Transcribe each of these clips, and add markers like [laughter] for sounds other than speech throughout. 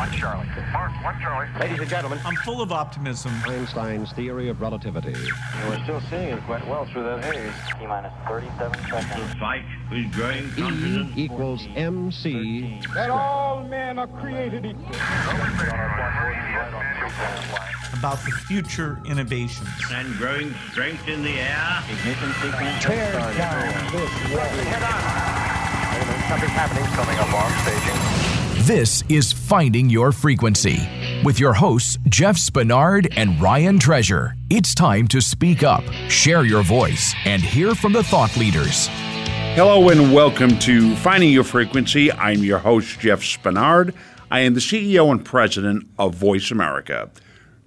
One Charlie. Mark, one Charlie. Ladies and gentlemen, I'm full of optimism. Einstein's theory of relativity. we're still seeing it quite well through that haze. T minus 37 seconds. The fight is growing E confidence. equals MC. that all men are created equal. About the future innovations. and growing strength in the air. Ignition sequence. Tear down this wall. Something's happening. Coming up on staging. This is Finding Your Frequency with your hosts, Jeff Spinard and Ryan Treasure. It's time to speak up, share your voice, and hear from the thought leaders. Hello and welcome to Finding Your Frequency. I'm your host, Jeff Spinard. I am the CEO and president of Voice America.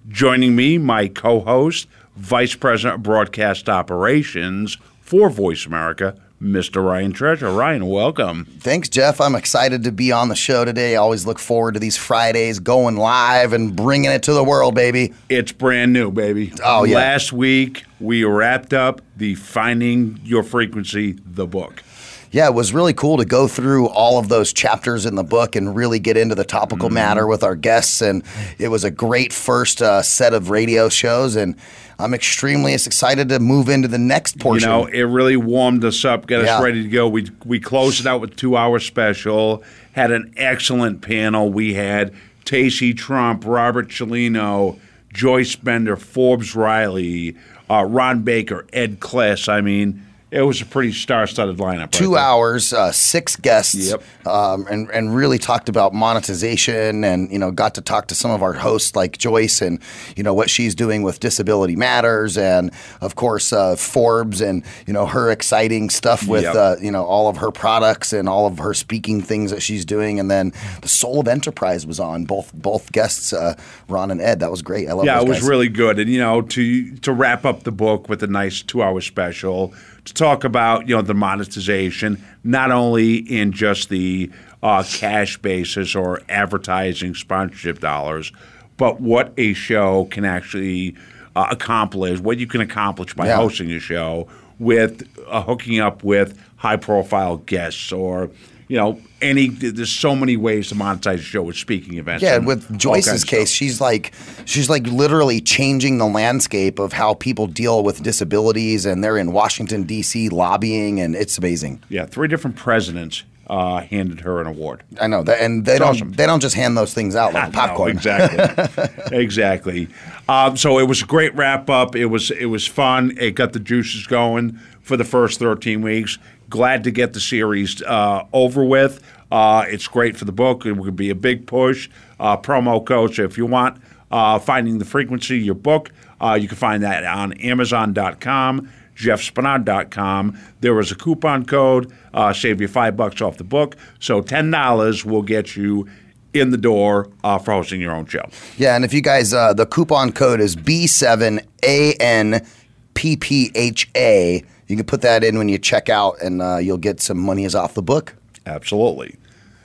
Joining me, my co host, Vice President of Broadcast Operations for Voice America, Mr. Ryan Treasure. Ryan, welcome. Thanks, Jeff. I'm excited to be on the show today. I always look forward to these Fridays going live and bringing it to the world, baby. It's brand new, baby. Oh, yeah. Last week, we wrapped up the Finding Your Frequency, the book. Yeah, it was really cool to go through all of those chapters in the book and really get into the topical Mm-hmm. matter with our guests. And it was a great first uh, set of radio shows. And I'm extremely excited to move into the next portion. You know, it really warmed us up, got us ready to go. We we closed it out with two hour special. Had an excellent panel. We had Tacey Trump, Robert Cellino, Joyce Bender, Forbes Riley, uh, Ron Baker, Ed Kless. I mean, it was a pretty star studded lineup. two right hours, uh, six guests, Yep. um, and and really talked about monetization, and you know got to talk to some of our hosts like Joyce, and you know what she's doing with Disability Matters, and of course uh, Forbes, and you know her exciting stuff with Yep. uh, you know all of her products and all of her speaking things that she's doing, and then the Soul of Enterprise was on both both guests, uh, Ron and Ed. That was great. I love. Yeah, it was guys. really good. And you know, to to wrap up the book with a nice two hour special to talk about you know the monetization, not only in just the uh, cash basis or advertising sponsorship dollars, but what a show can actually uh, accomplish, what you can accomplish by Yeah. hosting a show with uh, hooking up with high profile guests or. You know, any there's so many ways to monetize a show with speaking events. Yeah, with Joyce's case, she's like she's like literally changing the landscape of how people deal with disabilities, and they're in Washington D.C. lobbying, and it's amazing. Yeah, three different presidents uh, handed her an award. I know that, and they don't awesome. they don't just hand those things out like [laughs] No, popcorn. exactly, [laughs] exactly. Um, so it was a great wrap up. It was it was fun. It got the juices going for the first thirteen weeks. Glad to get the series uh, over with. Uh, it's great for the book. It would be a big push. Uh, promo. So if you want uh, finding the frequency, your book, uh, you can find that on Amazon.com. jeffspinard.com. There was a coupon code, uh, save you five bucks off the book. So ten dollars will get you in the door uh, for hosting your own show. Yeah, and if you guys, uh, the coupon code is B7ANPPHA. You can put that in when you check out, and uh, you'll get some money as off the book. Absolutely.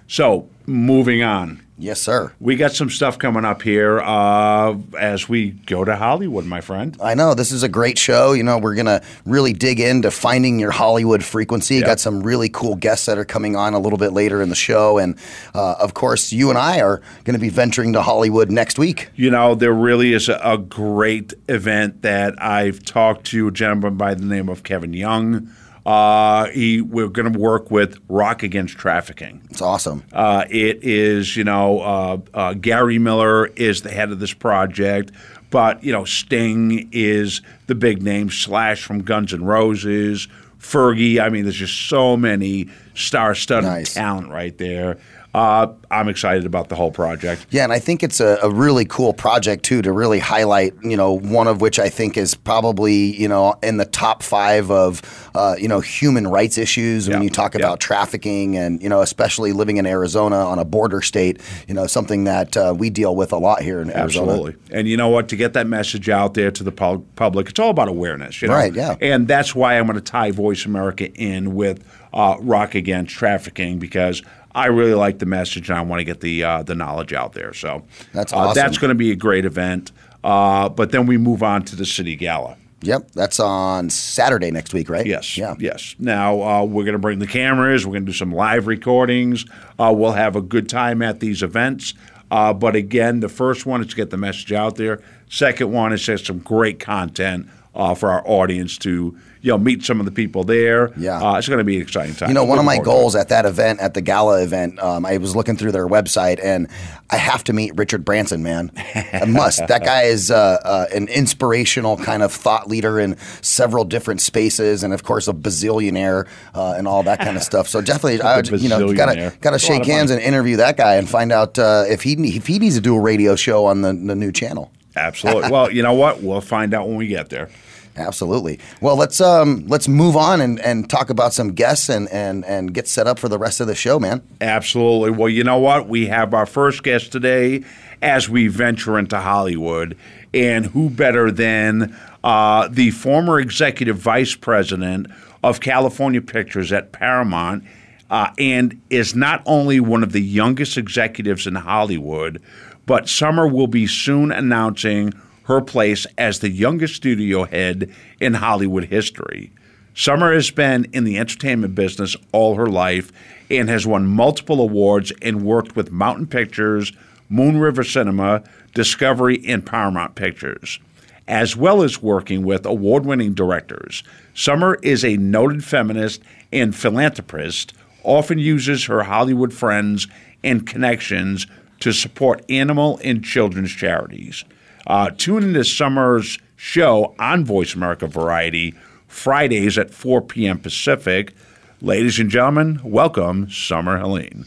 So moving on. Yes, sir. We got some stuff coming up here uh, as we go to Hollywood, my friend. I know this is a great show. You know, we're gonna really dig into finding your Hollywood frequency. Yep. Got some really cool guests that are coming on a little bit later in the show, and uh, of course, you and I are going to be venturing to Hollywood next week. You know, there really is a, a great event that I've talked to a gentleman by the name of Kevin Young. Uh, he, we're going to work with Rock Against Trafficking. It's awesome. Uh, it is, you know, uh, uh, Gary Miller is the head of this project, but you know, Sting is the big name. Slash from Guns N' Roses, Fergie. I mean, there's just so many star-studded Nice. talent right there. Uh, I'm excited about the whole project. Yeah, and I think it's a, a really cool project too to really highlight. You know, one of which I think is probably you know in the top five of uh, you know human rights issues when you talk yeah. about trafficking and you know especially living in Arizona on a border state. You know, something that uh, we deal with a lot here in Arizona. Absolutely. And you know what? To get that message out there to the pub- public, it's all about awareness. You know? Right, yeah. And that's why I'm going to tie Voice America in with uh, Rock Against Trafficking because I really like the message and I want to get the uh, the knowledge out there. So That's uh, awesome. that's going to be a great event. Uh, but then we move on to the City Gala. Yep, that's on Saturday next week, right? Yes. Yeah. Yes. Now uh, we're going to bring the cameras. We're going to do some live recordings. Uh, we'll have a good time at these events. Uh, but again, the first one is to get the message out there. Second one is just some great content uh, for our audience to you know meet some of the people there. Yeah. uh, it's going to be an exciting time. You know, one of my Looking forward to it. goals at that event, at the gala event, um, I was looking through their website, and I have to meet Richard Branson, man. I must. That guy is uh, uh, an inspirational kind of thought leader in several different spaces, and of course, a bazillionaire uh, and all that kind of stuff. So definitely, [laughs] I, would- you know, gotta gotta It's a lot shake hands and interview that guy and find out uh, if he if he needs to do a radio show on the, the new channel. Absolutely. well, you know what? We'll find out when we get there. Absolutely. Well, let's um, let's move on and, and talk about some guests and, and, and get set up for the rest of the show, man. Absolutely. Well, you know what? We have our first guest today as we venture into Hollywood. And who better than uh, the former executive vice president of California Pictures at Paramount uh, and is not only one of the youngest executives in Hollywood, but Summer will be soon announcing her place as the youngest studio head in Hollywood history. Summer has been in the entertainment business all her life and has won multiple awards and worked with Mountain Pictures, Moon River Cinema, Discovery, and Paramount Pictures, as well as working with award winning directors. Summer is a noted feminist and philanthropist, often uses her Hollywood friends and connections to support animal and children's charities. Uh, tune into Summer's show on Voice America Variety Fridays at 4 p.m. Pacific. Ladies and gentlemen, welcome Summer Helene.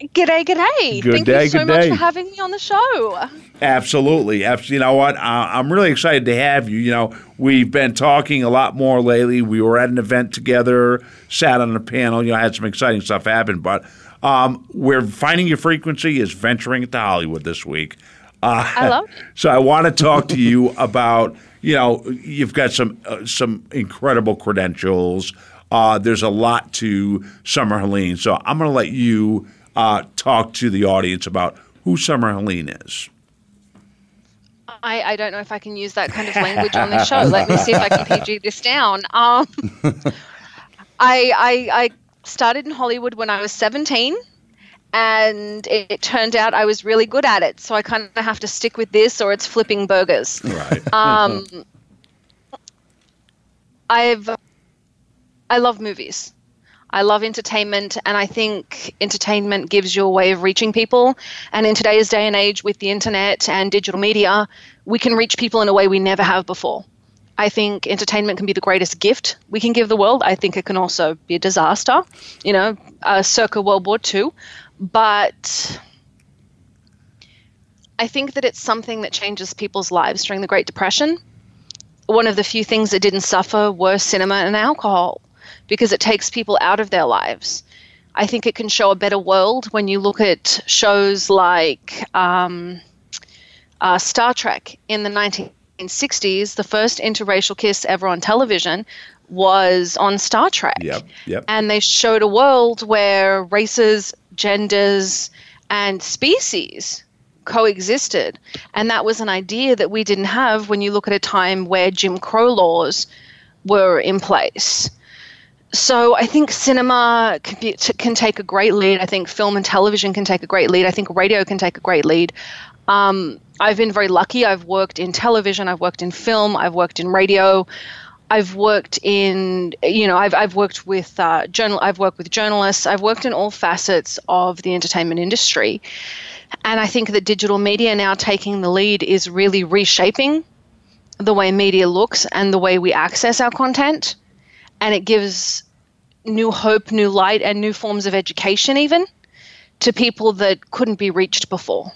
G'day, g'day. Good Thank day, you so much day. for having me on the show. Absolutely. Abs- You know what? I'm really excited to have you. You know, we've been talking a lot more lately. We were at an event together, sat on a panel, you know, had some exciting stuff happen. But um, we're finding your frequency is venturing into Hollywood this week. Uh, I love it. So I want to talk to you about, you know, you've got some uh, some incredible credentials. Uh, there's a lot to Summer Helene. So I'm going to let you uh, talk to the audience about who Summer Helene is. I, I don't know if I can use that kind of language on this show. Let me see if I can PG this down. Um, [laughs] I, I, I started in Hollywood when I was 17, and it, it turned out I was really good at it. So I kind of have to stick with this, or it's flipping burgers. Right. [laughs] Um, I've I love movies. I love entertainment, and I think entertainment gives you a way of reaching people. And in today's day and age, with the internet and digital media, we can reach people in a way we never have before. I think entertainment can be the greatest gift we can give the world. I think it can also be a disaster, you know, uh, circa World War II. But I think that it's something that changes people's lives during the Great Depression. One of the few things that didn't suffer were cinema and alcohol because it takes people out of their lives. I think it can show a better world when you look at shows like um, uh, Star Trek in the 1960s. The first interracial kiss ever on television was on Star Trek. Yep. Yep. And they showed a world where races, genders, and species coexisted. And that was an idea that we didn't have when you look at a time where Jim Crow laws were in place. So I think cinema can, be, t- can take a great lead. I think film and television can take a great lead. I think radio can take a great lead. Um, I've been very lucky. I've worked in television. I've worked in film. I've worked in radio. I've worked in, you know, I've, I've worked with uh, journal. I've worked with journalists. I've worked in all facets of the entertainment industry, and I think that digital media now taking the lead is really reshaping the way media looks and the way we access our content, and it gives new hope, new light, and new forms of education even to people that couldn't be reached before.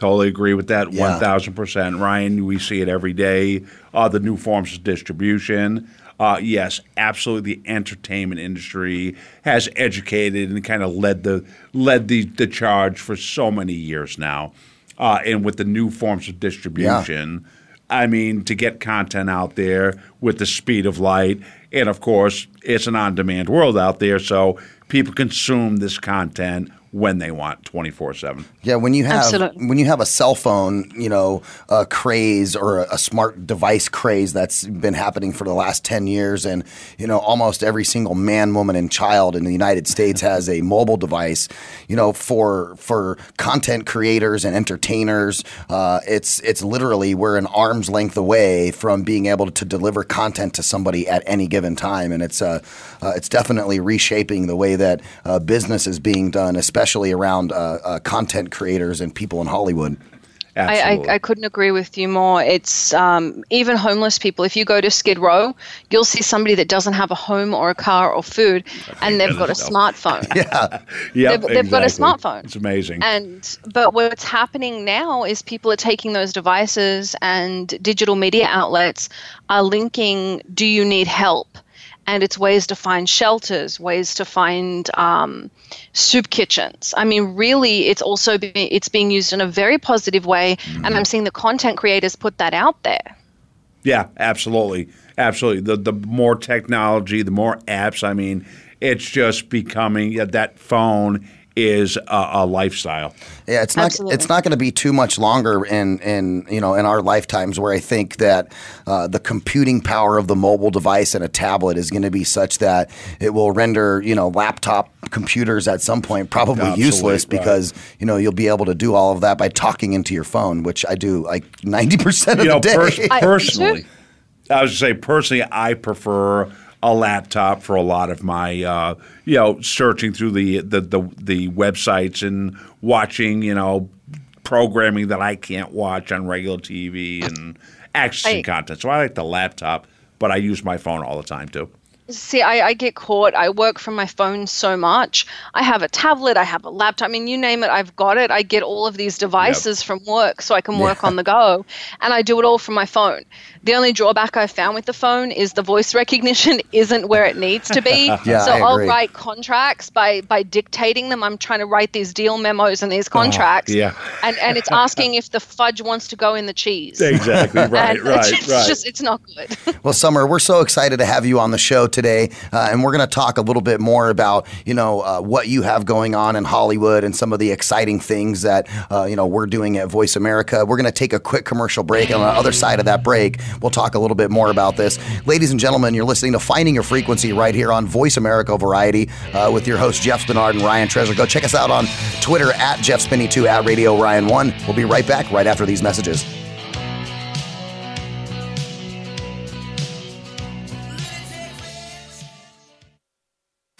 Totally agree with that, Yeah. one thousand percent, Ryan. We see it every day. Uh, the new forms of distribution. Uh, yes, absolutely. The entertainment industry has educated and kind of led the led the, the charge for so many years now. Uh, and with the new forms of distribution, I mean, to get content out there with the speed of light, and of course, it's an on-demand world out there, so people consume this content when they want, twenty four seven. Yeah, when you have Absolutely. when you have a cell phone, you know, a craze or a, a smart device craze that's been happening for the last ten years, and you know, almost every single man, woman, and child in the United States has a mobile device. You know, for for content creators and entertainers, uh, it's it's literally we're an arm's length away from being able to deliver content to somebody at any given time, and it's uh, uh it's definitely reshaping the way that uh, business is being done, especially around uh, uh, content creators and people in Hollywood. I, I, I couldn't agree with you more. It's um, even homeless people. If you go to Skid Row, you'll see somebody that doesn't have a home or a car or food, and they've got a smartphone. [laughs] yeah, [laughs] yeah, They've- they've got a smartphone. It's amazing. And but what's happening now is people are taking those devices and digital media outlets are linking. Do you need help? And it's ways to find shelters, ways to find um, soup kitchens. I mean, really, it's also be, it's being used in a very positive way, and I'm seeing the content creators put that out there. Yeah, absolutely, absolutely. The the more technology, the more apps. I mean, it's just becoming yeah, that phone is a, a lifestyle. Yeah, it's not Absolutely. it's not going to be too much longer in in you know in our lifetimes where I think that uh, the computing power of the mobile device and a tablet is going to be such that it will render you know laptop computers at some point probably Absolutely, useless right. because you know you'll be able to do all of that by talking into your phone, which I do like ninety percent of you know, the day. pers- [laughs] I- personally, I was to say personally, I prefer a laptop for a lot of my, uh, you know, searching through the, the the the websites and watching, you know, programming that I can't watch on regular TV and accessing I- content. So I like the laptop, but I use my phone all the time too. See, I, I get caught. I work from my phone so much. I have a tablet, I have a laptop. I mean, you name it, I've got it. I get all of these devices from work so I can work on the go. And I do it all from my phone. The only drawback I've found with the phone is the voice [laughs] recognition isn't where it needs to be. [laughs] Yeah, so I I'll write contracts by, by dictating them. I'm trying to write these deal memos and these oh, contracts. Oh, yeah. And, and it's asking if the fudge wants to go in the cheese. Exactly. Right. [laughs] And right. it's right. just, it's not good. Well, Summer, we're so excited to have you on the show today, uh, and we're going to talk a little bit more about you know uh, what you have going on in Hollywood and some of the exciting things that uh, you know we're doing at Voice America. We're going to take a quick commercial break, and on the other side of that break, we'll talk a little bit more about this. Ladies and gentlemen, you're listening to Finding Your Frequency right here on Voice America Variety uh, with your hosts Jeff Spinard and Ryan Treasure. Go check us out on Twitter at Jeff Spinney2 at Radio Ryan One. We'll be right back right after these messages.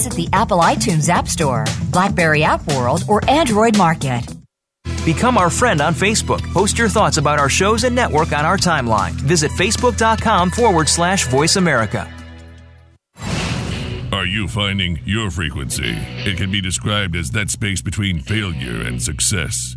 Visit the Apple iTunes App Store, Blackberry App World, or Android Market. Become our friend on Facebook. Post your thoughts about our shows and network on our timeline. Visit facebook.com forward slash voice America. Are you finding your frequency? It can be described as that space between failure and success.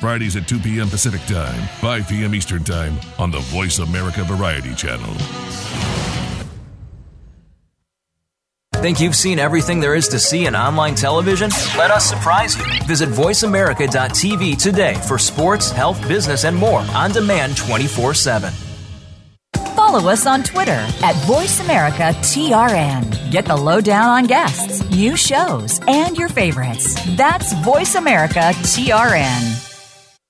Fridays at 2 p.m. Pacific Time, 5 p.m. Eastern Time on the Voice America Variety Channel. Think you've seen everything there is to see in online television? Let us surprise you. Visit VoiceAmerica.tv today for sports, health, business, and more on demand 24 7. Follow us on Twitter at VoiceAmericaTRN. Get the lowdown on guests, new shows, and your favorites. That's VoiceAmericaTRN.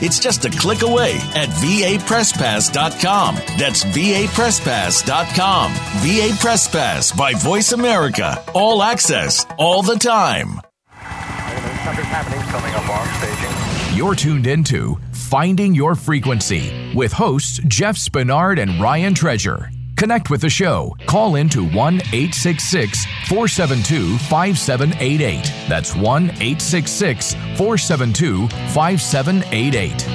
It's just a click away at vapresspass.com. That's vapresspass.com. VA Press Pass by Voice America. All access, all the time. Something's happening coming up on staging. You're tuned into Finding Your Frequency with hosts Jeff Spinard and Ryan Treasure. Connect with the show. Call in to 1 866 472 5788. That's 1 866 472 5788.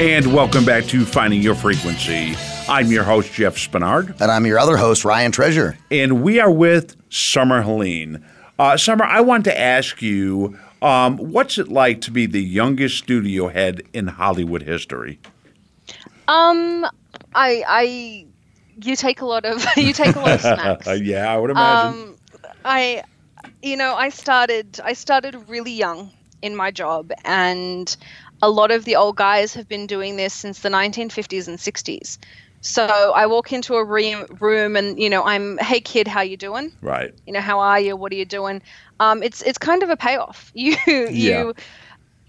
And welcome back to Finding Your Frequency. I'm your host, Jeff Spinard. And I'm your other host, Ryan Treasure. And we are with Summer Helene. Uh, Summer, I want to ask you um, what's it like to be the youngest studio head in Hollywood history? Um, I, I, you take a lot of, [laughs] you take a lot of smacks. [laughs] yeah, I would imagine. Um, I, you know, I started, I started really young in my job, and a lot of the old guys have been doing this since the 1950s and 60s. So I walk into a room, room and you know I'm, hey kid, how you doing? right. You know, how are you? What are you doing? Um, it's it's kind of a payoff. [laughs] You you,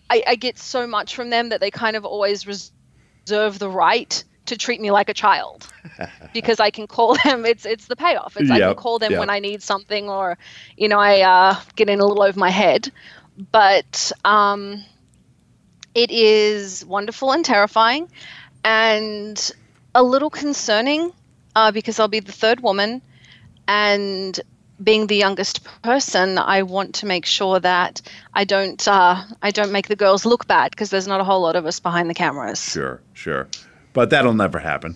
I, I get so much from them that they kind of always reserve the right to treat me like a child [laughs] because I can call them. It's it's the payoff. It's I can call them yep. when I need something or, you know, I uh, get in a little over my head. But um, it is wonderful and terrifying, and a little concerning uh, because I'll be the third woman, and being the youngest person, I want to make sure that I don't uh, I don't make the girls look bad because there's not a whole lot of us behind the cameras. Sure, sure. But that'll never happen.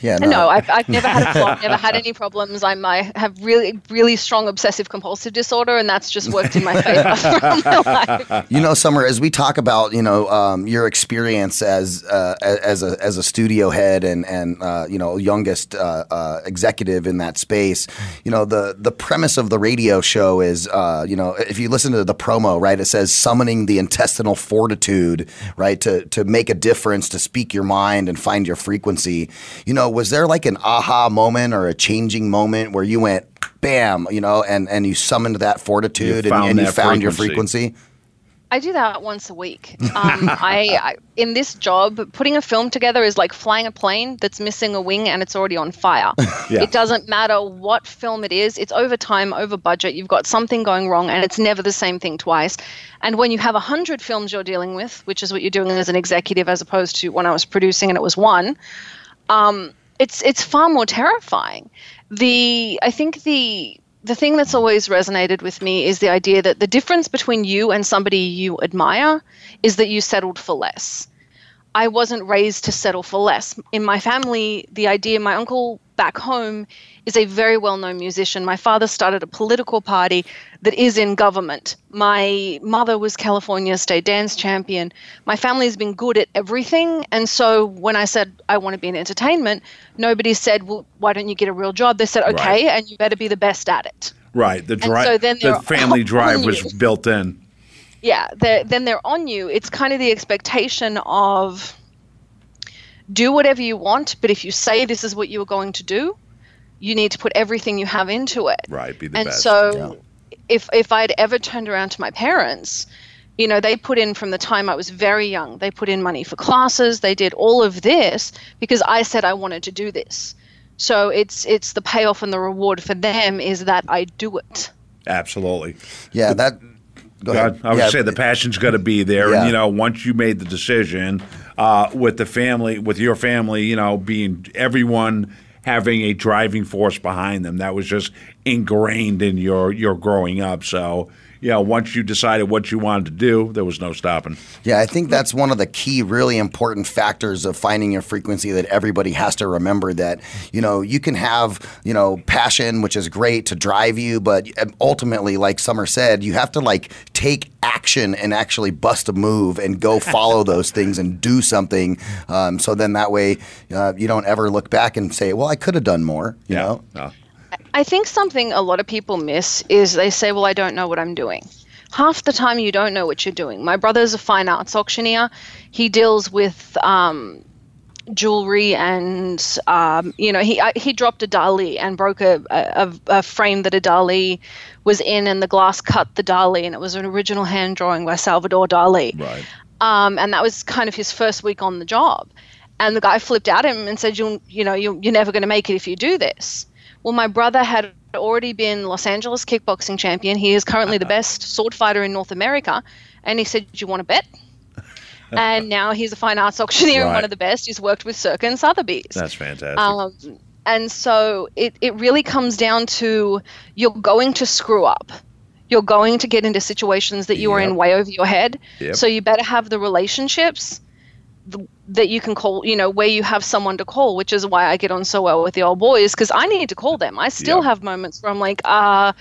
Yeah, No, I've, I've never had a never had [laughs] any problems. I'm, I have really, really strong obsessive compulsive disorder, and that's just worked in my favor [laughs] my life. You know, Summer, as we talk about, you know, um, your experience as uh, as a as a studio head and and uh, you know youngest uh, uh, executive in that space, you know, the the premise of the radio show is, uh, you know, if you listen to the promo, right, it says summoning the intestinal fortitude, right, to to make a difference, to speak your mind and find your frequency. You know, was there like an aha moment or a changing moment where you went, bam, you know, and and you summoned that fortitude and, found and you that found your frequency. frequency? I do that once a week. [laughs] Um, I, I in this job, putting a film together is like flying a plane that's missing a wing and it's already on fire. [laughs] Yeah. It doesn't matter what film it is; it's over time, over budget. You've got something going wrong, and it's never the same thing twice. And when you have a hundred films you're dealing with, which is what you're doing as an executive, as opposed to when I was producing and it was one, um, it's it's far more terrifying. The I think the the thing that's always resonated with me is the idea that the difference between you and somebody you admire is that you settled for less. I wasn't raised to settle for less. In my family, the idea, my uncle back home is a very well known musician. My father started a political party that is in government. My mother was California state dance champion. My family's been good at everything. And so when I said I want to be in entertainment, nobody said, well, why don't you get a real job? They said, okay, Right. and you better be the best at it. Right. The drive, so then the [laughs] family drive was you. built in. yeah they're, then they're on you it's kind of the expectation of do whatever you want but if you say this is what you are going to do you need to put everything you have into it Right. Be the and best. so if if i'd ever turned around to my parents you know they put in from the time i was very young they put in money for classes they did all of this because i said i wanted to do this so it's it's the payoff and the reward for them is that i do it Absolutely. Yeah, that. Go ahead. I would Yeah. say the passion's got to be there, Yeah. and you know, once you made the decision uh, with the family, with your family, you know, being everyone having a driving force behind them, that was just ingrained in your your growing up. So, you know, once you decided what you wanted to do, there was no stopping. Yeah, I think that's one of the key, really important factors of finding your frequency that everybody has to remember that, you know, you can have, you know, passion, which is great to drive you, but ultimately, like Summer said, you have to like take action and actually bust a move and go [laughs] follow those things and do something. Um, so then that way uh, you don't ever look back and say, well, I could have done more, you know? I think something a lot of people miss is they say, "Well, I don't know what I'm doing." Half the time, you don't know what you're doing. My brother's a fine arts auctioneer. He deals with um, jewelry and um, you know he I, he dropped a Dali and broke a, a, a frame that a Dali was in, and the glass cut the Dali, and it was an original hand drawing by Salvador Dali. Right. Um, and that was kind of his first week on the job. And the guy flipped at him and said, "You you know you, you're never going to make it if you do this." Well, my brother had already been Los Angeles kickboxing champion. He is currently the [laughs] best sword fighter in North America, and he said, "Do you want to bet?" [laughs] and now he's a fine arts auctioneer and one of the best. He's worked with Circa and Sotheby's. That's fantastic. Um, and so it, it really comes down to you're going to screw up. You're going to get into situations that you are in way over your head. Yep. So you better have the relationships that you can call, you know, where you have someone to call, which is why I get on so well with the old boys because I need to call them. I still Yep. have moments where I'm like, uh,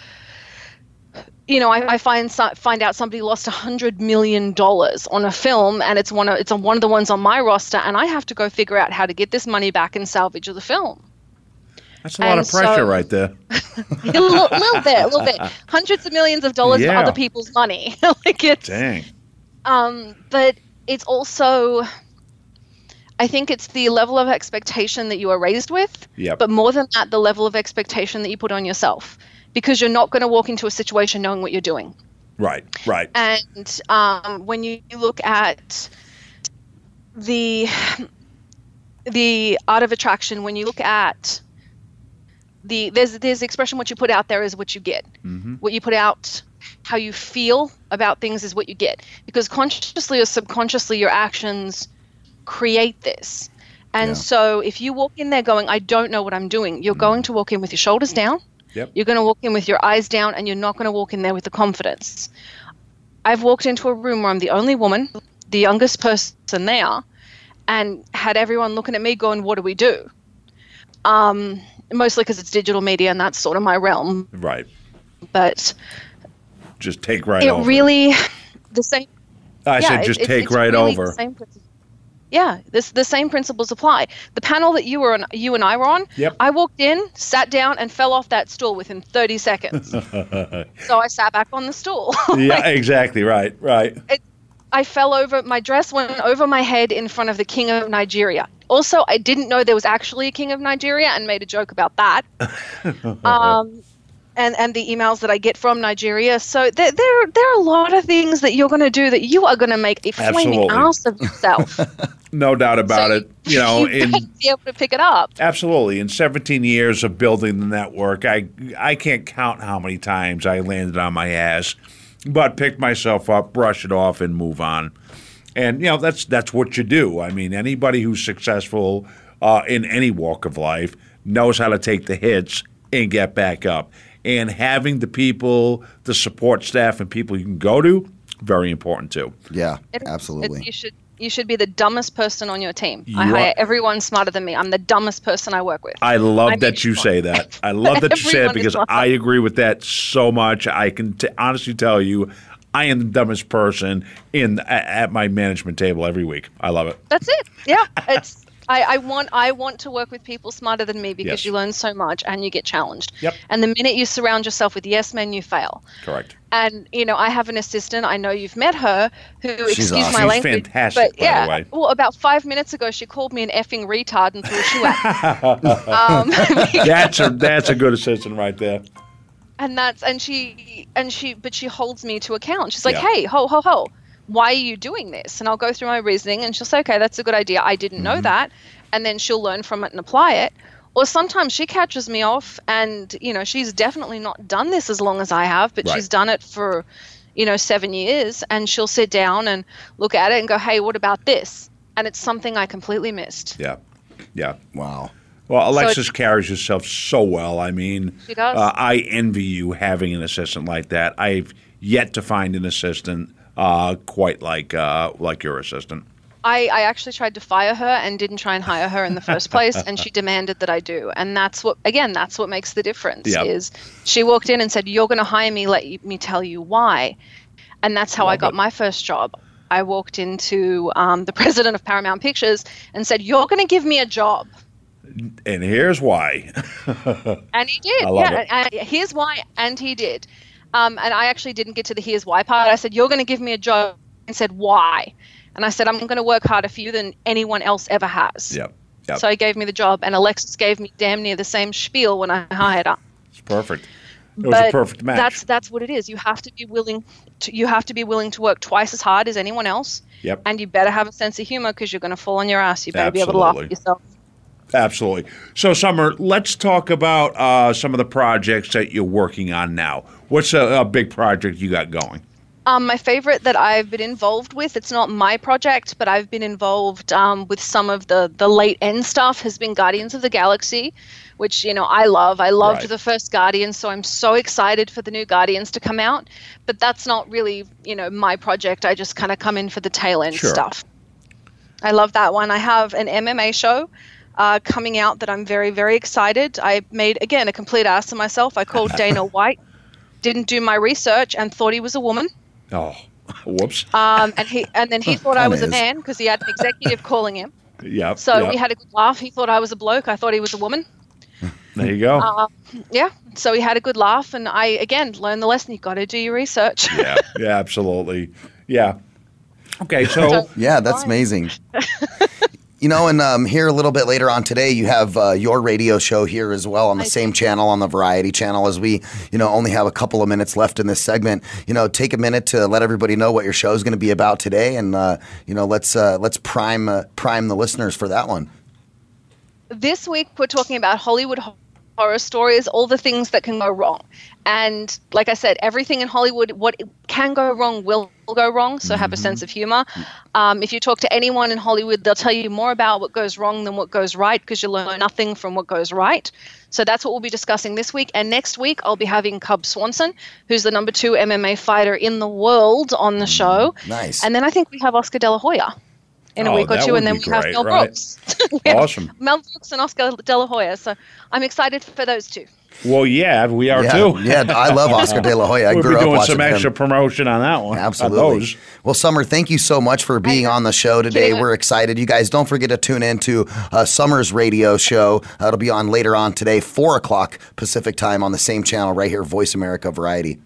you know, I, I find find out somebody lost a hundred million dollars on a film, and it's one of it's on one of the ones on my roster, and I have to go figure out how to get this money back and salvage the film. That's a lot and of pressure so- right there. [laughs] a little, little bit, a little bit, [laughs] hundreds of millions of dollars Yeah. of other people's money. [laughs] like it's, Dang. um, but it's also, I think it's the level of expectation that you are raised with. Yep. But more than that, the level of expectation that you put on yourself, because you're not going to walk into a situation knowing what you're doing. Right. Right. And um, when you look at the the art of attraction, when you look at the there's there's the expression what you put out there is what you get. Mm-hmm. What you put out, how you feel about things is what you get. Because consciously or subconsciously, your actions create this. And Yeah. so if you walk in there going, I don't know what I'm doing, you're going to walk in with your shoulders down. Yep. You're going to walk in with your eyes down and you're not going to walk in there with the confidence. I've walked into a room where I'm the only woman, the youngest person there, and had everyone looking at me going, What do we do? Um, mostly because it's digital media and that's sort of my realm. Right. But Just take right it over. really, [laughs] the same. I yeah, said just it's- take it's right really the over. Yeah, this the same principles apply. The panel that you were on, you and I were on. Yep. I walked in, sat down, and fell off that stool within 30 seconds. [laughs] so I sat back on the stool. [laughs] yeah, exactly. Right. Right. I fell over. My dress went over my head in front of the king of Nigeria. Also, I didn't know there was actually a king of Nigeria, and made a joke about that. [laughs] um, and and the emails that I get from Nigeria. So there there, there are a lot of things that you're going to do that you are going to make a flaming ass of yourself. [laughs] No doubt about So it. You know, [laughs] you in be able to pick it up. Absolutely. In 17 years of building the network, I I can't count how many times I landed on my ass, but picked myself up, brush it off, and move on. And you know that's that's what you do. I mean, anybody who's successful uh, in any walk of life knows how to take the hits and get back up. And having the people, the support staff, and people you can go to, very important too. Yeah, It- absolutely. It's, you should you should be the dumbest person on your team. I You are- hire everyone smarter than me. I'm the dumbest person I work with. I love I that you sure. say that. I love that you say it because. I agree with that so much. I can t- honestly tell you, I am the dumbest person in at, at my management table every week. I love it. That's it. Yeah, it's. I, I want I want to work with people smarter than me because Yes. you learn so much and you get challenged. Yep. And the minute you surround yourself with yes men, you fail. Correct. And you know, I have an assistant. I know you've met her. Who, excuse my awesome. She's language, fantastic, but by the yeah. way. Well, about five minutes ago, she called me an effing retard and threw a shoe at me. [laughs] um, [laughs] that's a that's a good assistant right there. and that's and she and she but she holds me to account she's like Yeah. hey ho ho ho why are you doing this and i'll go through my reasoning and she'll say okay that's a good idea i didn't Mm-hmm. know that and then she'll learn from it and apply it or sometimes she catches me off and you know she's definitely not done this as long as i have but Right. she's done it for you know seven years and she'll sit down and look at it and go hey what about this and it's something i completely missed Yeah, yeah. Wow. Well, Alexis it's- carries herself so well. I mean, She does. Uh, I envy you having an assistant like that. I've yet to find an assistant uh, quite like uh, like your assistant. I, I actually tried to fire her and didn't try and hire her in the first place and she demanded that I do and that's what again that's what makes the difference Yep. is she walked in and said you're going to hire me let me tell you why and that's how I got it. my first job I walked into um, the [laughs] president of Paramount Pictures and said you're going to give me a job And here's why. [laughs] And he did. Love yeah. it. And, and here's why. And he did. Um, and I actually didn't get to the here's why part. I said, You're going to give me a job. And said, Why? And I said, I'm going to work harder for you than anyone else ever has. Yep. Yep. So he gave me the job. And Alexis gave me damn near the same spiel when I hired her. it's perfect. It was but a perfect match. That's that's what it is. You have to be willing. To, you have to be willing to work twice as hard as anyone else. Yep. And you better have a sense of humor because you're going to fall on your ass. You better be able to laugh at yourself. Absolutely. So, Summer, let's talk about uh, some of the projects that you're working on now. What's a, a big project you got going? Um, my favorite that I've been involved with, it's not my project, but I've been involved um, with some of the, the late end stuff, has been Guardians of the Galaxy, which, you know, I love. I loved Right. the first Guardians, so I'm so excited for the new Guardians to come out. But that's not really, you know, my project. I just kind of come in for the tail end Sure. stuff. I love that one. I have an MMA show uh, coming out that I'm very, very excited. I made, again, a complete ass of myself. I called [laughs] Dana White, didn't do my research, and thought he was a woman. Oh, [laughs] whoops. Um, and he and then he [laughs] thought I was a man because he had an executive [laughs] calling him. Yeah. So yep. we had a good laugh. He thought I was a bloke. I thought he was a woman. There you go. Uh, yeah. So we had a good laugh, and I again learned the lesson. You got to do your research. yeah, yeah, absolutely. Yeah. Okay, so yeah, that's amazing. You know, and um, here a little bit later on today, you have uh, your radio show here as well on the same channel, on the Variety channel. As we, you know, only have a couple of minutes left in this segment, you know, take a minute to let everybody know what your show is going to be about today, and uh, you know, let's uh, let's prime uh, prime the listeners for that one. this week we're talking about Hollywood horror stories, all the things that can go wrong. And like I said, everything in Hollywood, what can go wrong will go wrong. So have a sense of humor. Um, if you talk to anyone in Hollywood, they'll tell you more about what goes wrong than what goes right because you learn nothing from what goes right. So that's what we'll be discussing this week. And next week, I'll be having Cub Swanson, who's the number two MMA fighter in the world, on the show. Nice. And then I think we have Oscar De La Hoya in a Oh, week or two, and then we have great, Mel right? Brooks. [laughs] We have Awesome. Mel Brooks and Oscar De La Hoya. So I'm excited for those two. Well, yeah, we are Yeah, too. yeah, I love Oscar De La Hoya. I [laughs] we'll grew be up doing watching some him. extra promotion on that one. Absolutely. Well, Summer, thank you so much for being on the show today. Kidding. We're excited. You guys don't forget to tune in to uh, Summer's radio show. Uh, it'll be on later on today, 4 o'clock Pacific time on the same channel right here, Voice America Variety.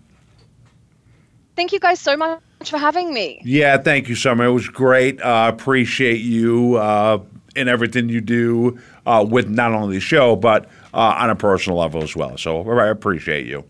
Thank you guys so much for having me. Yeah, thank you, Summer. It was great. Uh, appreciate you and everything you do uh, with not only the show, but uh, on a personal level as well. So I appreciate you.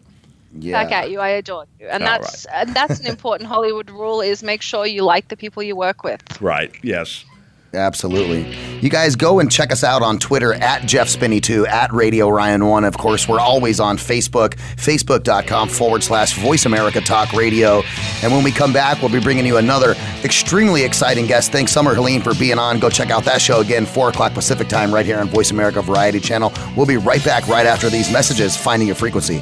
Back at you. I adore you. And All that's and that's an important [laughs] Hollywood rule is make sure you like the people you work with. Right. Yes. Absolutely. You guys go and check us out on Twitter at Jeff Spinney2, at Radio Ryan 1. Of course, we're always on Facebook, facebook.com forward slash Voice America Talk Radio. And when we come back, we'll be bringing you another extremely exciting guest. Thanks, Summer Helene, for being on. Go check out that show again, 4 o'clock Pacific time, right here on Voice America Variety Channel. We'll be right back right after these messages, Finding Your Frequency.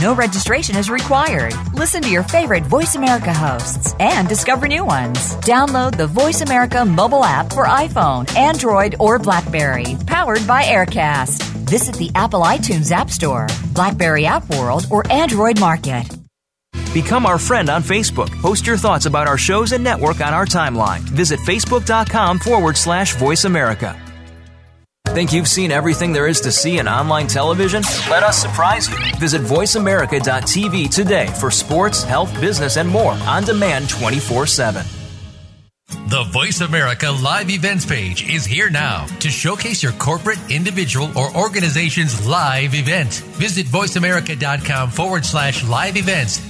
No registration is required. Listen to your favorite Voice America hosts and discover new ones. Download the Voice America mobile app for iPhone, Android, or Blackberry, powered by AirKast. Visit the Apple iTunes App Store, Blackberry App World, or Android Market. Become our friend on Facebook. Post your thoughts about our shows and network on our timeline. Visit facebook.com forward slash voice America. Think you've seen everything there is to see in online television? Let us surprise you. Visit VoiceAmerica.tv today for sports, health, business, and more on demand 24 7. The Voice America Live Events page is here now to showcase your corporate, individual, or organization's live event. Visit voiceamerica.com forward slash live events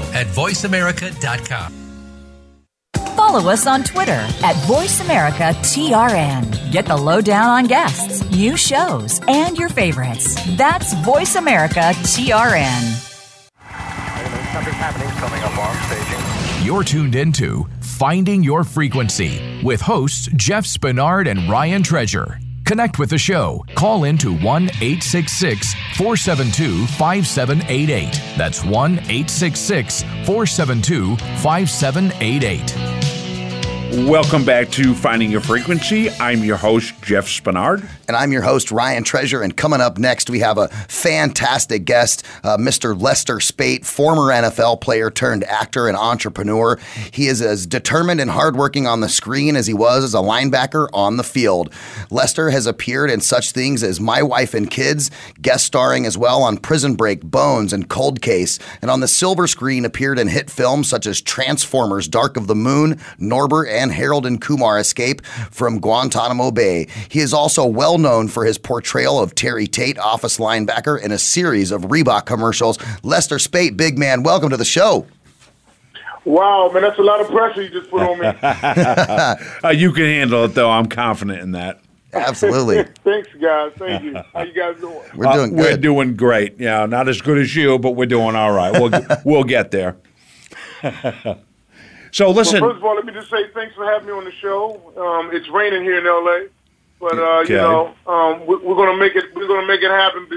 show at voiceamerica.com. Follow us on Twitter at VoiceAmericaTRN. Get the lowdown on guests, new shows, and your favorites. That's VoiceAmericaTRN. Something's happening coming up on staging. You're tuned into Finding Your Frequency with hosts Jeff Spinard and Ryan Treasure. Connect with the show. Call in to 1 866 472 5788. That's 1 866 472 5788. Welcome back to Finding Your Frequency. I'm your host, Jeff Spinard. And I'm your host, Ryan Treasure. And coming up next, we have a fantastic guest, uh, Mr. Lester Speight, former NFL player turned actor and entrepreneur. He is as determined and hardworking on the screen as he was as a linebacker on the field. Lester has appeared in such things as My Wife and Kids, guest starring as well on Prison Break, Bones, and Cold Case. And on the silver screen, appeared in hit films such as Transformers, Dark of the Moon, Norbit, and Harold and Kumar Escape from Guantanamo Bay. He is also well known for his portrayal of Terry Tate, office linebacker, in a series of Reebok commercials. Lester Speight, big man, welcome to the show. Wow, man, that's a lot of pressure you just put on me. [laughs] [laughs] uh, you can handle it, though. I'm confident in that. Absolutely. [laughs] Thanks, guys. Thank you. How you guys doing? We're doing Uh, We're doing great. Yeah, not as good as you, but we're doing all right. We'll we'll get there. So listen. Well, first of all, let me just say thanks for having me on the show. Um, it's raining here in LA, but uh, Okay. you know um, we, we're gonna make it. We're gonna make it happen.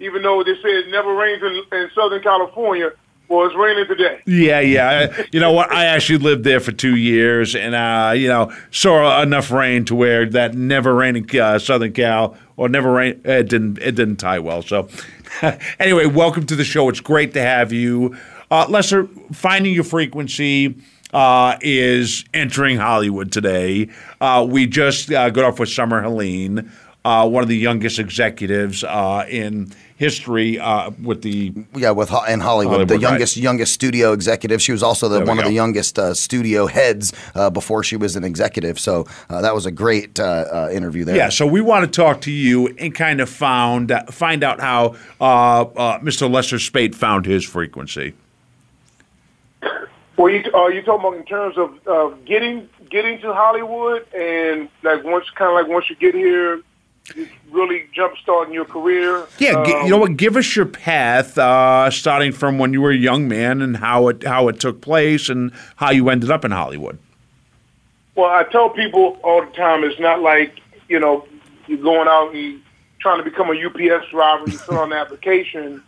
Even though they say it never rains in, in Southern California, well, it's raining today. Yeah, yeah. You know what? I actually lived there for two years, and uh, you know saw enough rain to where that never raining uh, Southern Cal or never rain. It didn't. It didn't tie well. So, [laughs] anyway, welcome to the show. It's great to have you, uh, Lester. Finding your frequency. Uh, is entering Hollywood today. Uh, we just uh, got off with Summer Helene, uh, one of the youngest executives uh, in history uh, with the Yeah, with Ho- in Hollywood, Hollywood, the right. youngest youngest studio executive. She was also the There we one of the youngest uh, studio heads uh, before she was an executive. So uh, that was a great uh, uh, interview there. Yeah, so we want to talk to you and kind of found find out how uh, uh, Mr. Lester Speight found his frequency. [laughs] Well, you are you talking about in terms of uh, getting getting to Hollywood and like once kind of like once you get here, really jump starting your career. Yeah, Um, you know what? Give us your path, uh, starting from when you were a young man and how it how it took place and how you ended up in Hollywood. Well, I tell people all the time, it's not like, you know, you're going out and trying to become a UPS driver, you fill out an application.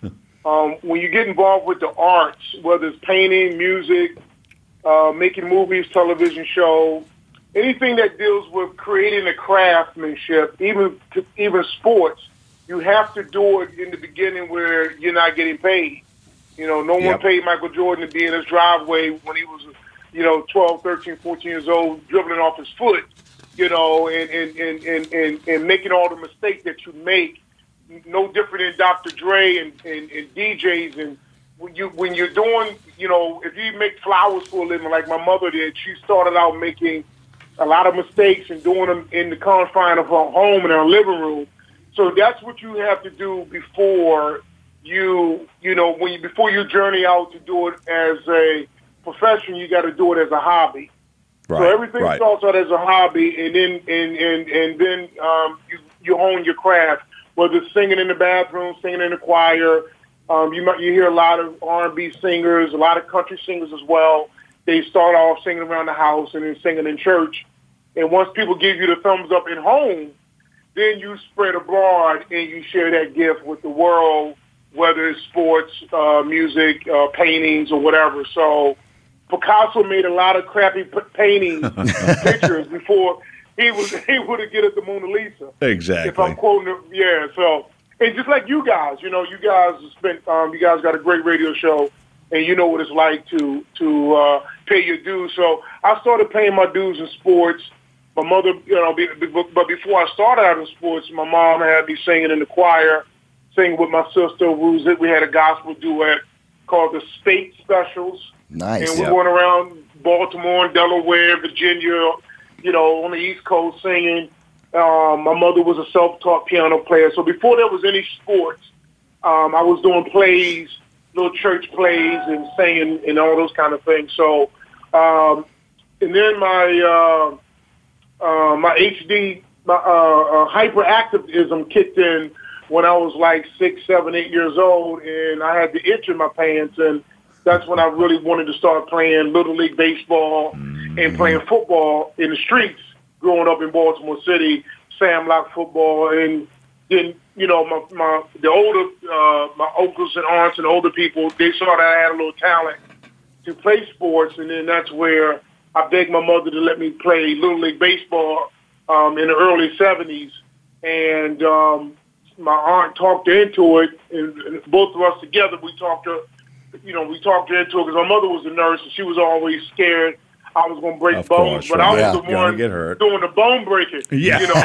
Um, when you get involved with the arts, whether it's painting, music, uh, making movies, television show, anything that deals with creating a craftsmanship, even even sports, you have to do it in the beginning where you're not getting paid. You know, no one Yep. paid Michael Jordan to be in his driveway when he was, you know, 12, 13, 14 years old, dribbling off his foot, you know, and, and, and, and, and, and making all the mistakes that you make. No different than Dr. Dre and, and, and DJs. And when, you, when you're doing, you know, if you make flowers for a living like my mother did, she started out making a lot of mistakes and doing them in the confine of her home and her living room. So that's what you have to do before you, you know, when you, before you journey out to do it as a profession, you got to do it as a hobby. So everything right. starts out as a hobby, and then and and and then um, you you hone your craft. Whether it's singing in the bathroom, singing in the choir, um, you might you hear a lot of R and B singers, a lot of country singers as well. They start off singing around the house and then singing in church, and once people give you the thumbs up at home, then you spread abroad and you share that gift with the world, whether it's sports, uh, music, uh, paintings, or whatever. So Picasso made a lot of crappy p- paintings, [laughs] pictures before [laughs] he was able to get at the Mona Lisa. Exactly. If I'm quoting it, yeah. So, and just like you guys, you know, you guys spent, um, you guys got a great radio show, and you know what it's like to to uh, pay your dues. So I started paying my dues in sports. My mother, you know, be, be- but before I started out in sports, my mom had me singing in the choir, singing with my sister. We, was, we had a gospel duet called the State Specials. Nice. And we went around Baltimore and Delaware, Virginia, you know, on the East Coast singing. Um, my mother was a self-taught piano player. So before there was any sports, um, I was doing plays, little church plays and singing and all those kind of things. So, um, and then my uh, uh, my HD, my uh, uh, hyperactivism kicked in when I was like six, seven, eight years old, and I had the itch in my pants, and that's when I really wanted to start playing little league baseball and playing football in the streets. Growing up in Baltimore City, Sam Lock football, and then you know my my the older uh, my uncles and aunts and older people they saw that I had a little talent to play sports, and then that's where I begged my mother to let me play little league baseball um, in the early '70s, and um, my aunt talked her into it, and, and both of us together we talked her, you know, we talked her into it because my mother was a nurse and she was always scared I was going to break Of bones, course, but right. I was Yeah. the one get hurt. doing the bone breaking. Yeah. you know,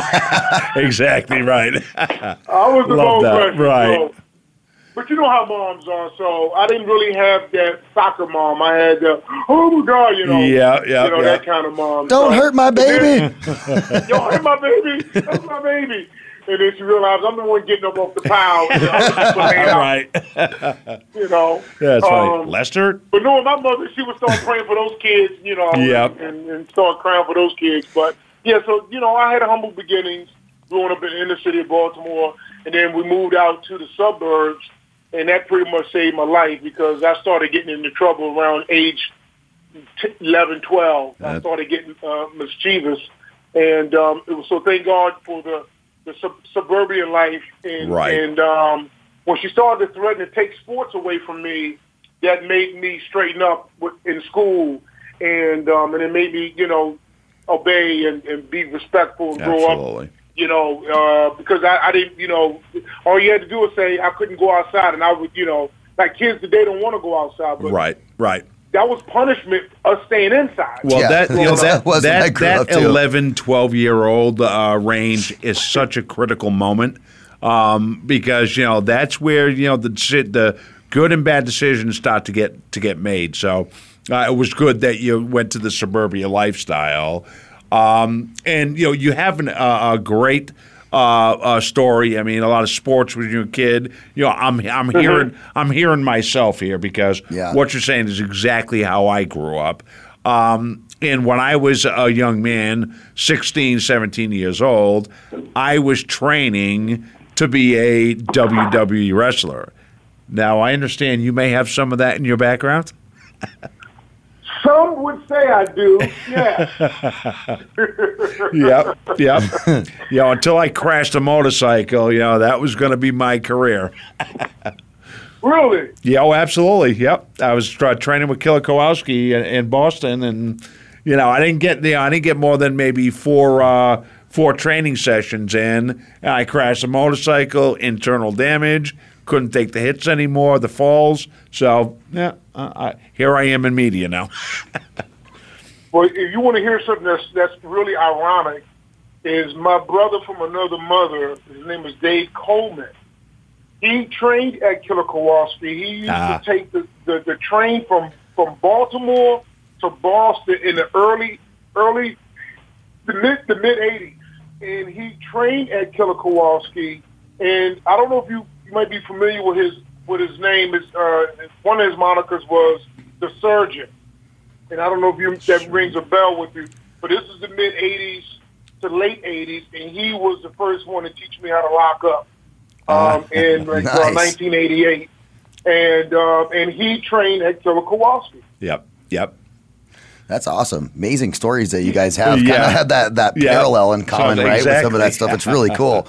[laughs] exactly right. [laughs] I was the Love bone that. breaker. Right. So, but you know how moms are, so I didn't really have that soccer mom. I had the oh my god, you know, Yeah, yeah, you know yeah. that kind of mom. Don't So- hurt my baby. [laughs] Don't hurt my baby, that's my baby. And then she realized I'm the one getting up off the pile. You know, I'm just laying [laughs] out, right. [laughs] you know. That's right. Um, Lester? But knowing my mother, she would start praying for those kids, you know, Yep. and, and start crying for those kids. But yeah, so you know, I had humble beginnings growing up in the inner city of Baltimore, and then we moved out to the suburbs, and that pretty much saved my life because I started getting into trouble around age t- 11, 12. I started getting uh, mischievous, and um, it was so thank God for the the sub- suburban life, and Right. and um, when she started to threaten to take sports away from me, that made me straighten up with, in school, and um, and it made me you know obey and, and be respectful and grow up. You know, uh, because I, I didn't, you know, all you had to do was say I couldn't go outside, and I would, you know, like kids today don't want to go outside, but Right, right. That was punishment us staying inside. Well, that you know, [laughs] that wasn't I that, grew that 11, 12 year old uh, range is such a critical moment um, because you know that's where you know the the good and bad decisions start to get to get made. So uh, it was good that you went to the suburbia lifestyle, um, and you know you have an, uh, a great. Uh, uh, story. I mean, a lot of sports when you're a kid. You know, I'm I'm Mm-hmm. hearing I'm hearing myself here because Yeah. what you're saying is exactly how I grew up. Um, and when I was a young man, 16, 17 years old, I was training to be a WWE wrestler. Now, I understand you may have some of that in your background. [laughs] Some would say I do. Yeah. yep, yep. you know, until I crashed a motorcycle, you know, that was going to be my career. really? Yeah, oh, absolutely. Yep, I was tra- training with Killer Kowalski in, in Boston, and you know, I didn't get you know, I didn't get more than maybe four uh, four training sessions in. And I crashed a motorcycle, internal damage, couldn't take the hits anymore, the falls. So yeah, uh, I, here I am in media now. [laughs] Well, if you want to hear something that's that's really ironic, is my brother from another mother. His name is Dave Coleman. He trained at Killer Kowalski. He used Ah. to take the, the, the train from from Baltimore to Boston in the early early the mid the mid eighties, and he trained at Killer Kowalski. And I don't know if you, you might be familiar with his with his name. Is uh, one of his monikers was the Surgeon and I don't know if you that rings a bell with you, but this is the mid '80s to late '80s, and he was the first one to teach me how to lock up um, in [laughs] like uh, Nice. 1988, and uh, and he trained at Killer Kowalski. Yep, yep. That's awesome. Amazing stories that you guys have. Kind Yeah. of had that that Yeah. parallel in common, So- right? With some of that stuff. It's really [laughs] cool.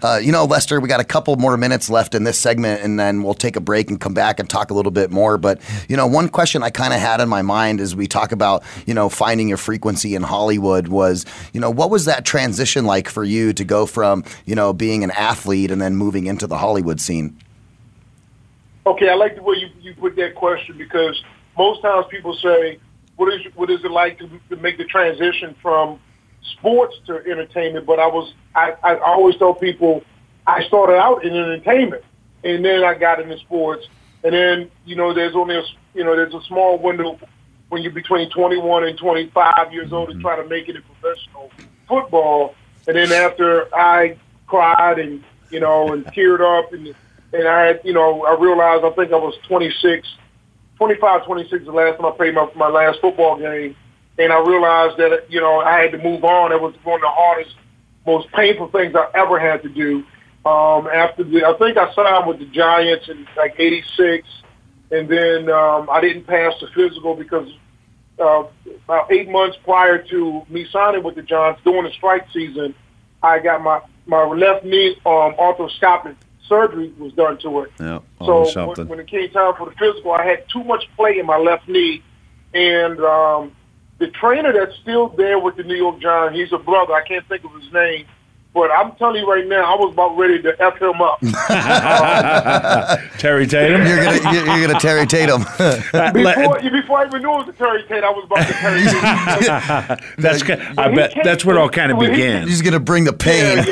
Uh, you know, Lester, we got a couple more minutes left in this segment, and then we'll take a break and come back and talk a little bit more. But you know, one question I kind of had in my mind as we talk about you know finding your frequency in Hollywood was you know what was that transition like for you to go from you know being an athlete and then moving into the Hollywood scene? Okay, I like the way you, you put that question because most times people say, "What is what is it like to, to make the transition from sports to entertainment?" But I was I, I always tell people I started out in entertainment, and then I got into sports, and then you know there's only a s- you know there's a small window when you're between 21 and 25 years old to mm-hmm. try to make it in professional football, and then after I cried and you know and teared up and and I had, you know, I realized I think I was 26, 25, 26 the last time I played my, my last football game. And I realized that, you know, I had to move on. It was one of the hardest, most painful things I ever had to do. Um, after the, I think I signed with the Giants in like 86. And then um, I didn't pass the physical because uh, about eight months prior to me signing with the Giants during the strike season, I got my, my left knee um, arthroscopic surgery was done to it. Yeah, So when, something. when it came time for the physical, I had too much play in my left knee, and um, the trainer that's still there with the New York Giants, he's a brother. I can't think of his name, but I'm telling you right now, I was about ready to f him up. [laughs] [laughs] Terry Tatum. You're gonna you're, you're gonna Terry Tatum. [laughs] before, before I even knew it was a Terry Tatum, I was about to Terry Tate. that's ki- I bet that's where it all kind of began. He's gonna bring the pain.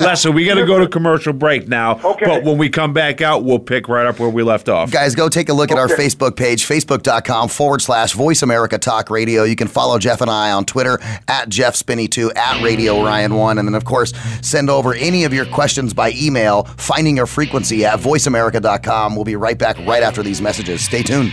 Lester, we got to go to commercial break now. Okay. But when we come back out, we'll pick right up where we left off. Guys, go take a look at our Facebook page, facebook.com forward slash Voice America Talk Radio. You can follow Jeff and I on Twitter at Jeff Spinney2, at Radio Ryan 1. And then, of course, send over any of your questions by email, finding your frequency at voiceamerica.com. We'll be right back right after these messages. Stay tuned.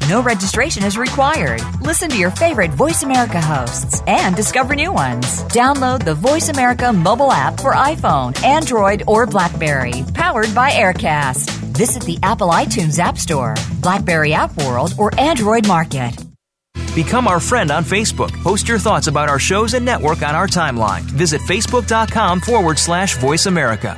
No registration is required. Listen to your favorite Voice America hosts and discover new ones. Download the Voice America mobile app for iPhone, Android, or Blackberry, powered by AirKast. Visit the Apple iTunes App Store, Blackberry App World, or Android Market. Become our friend on Facebook. Post your thoughts about our shows and network on our timeline. Visit facebook.com forward slash voice America.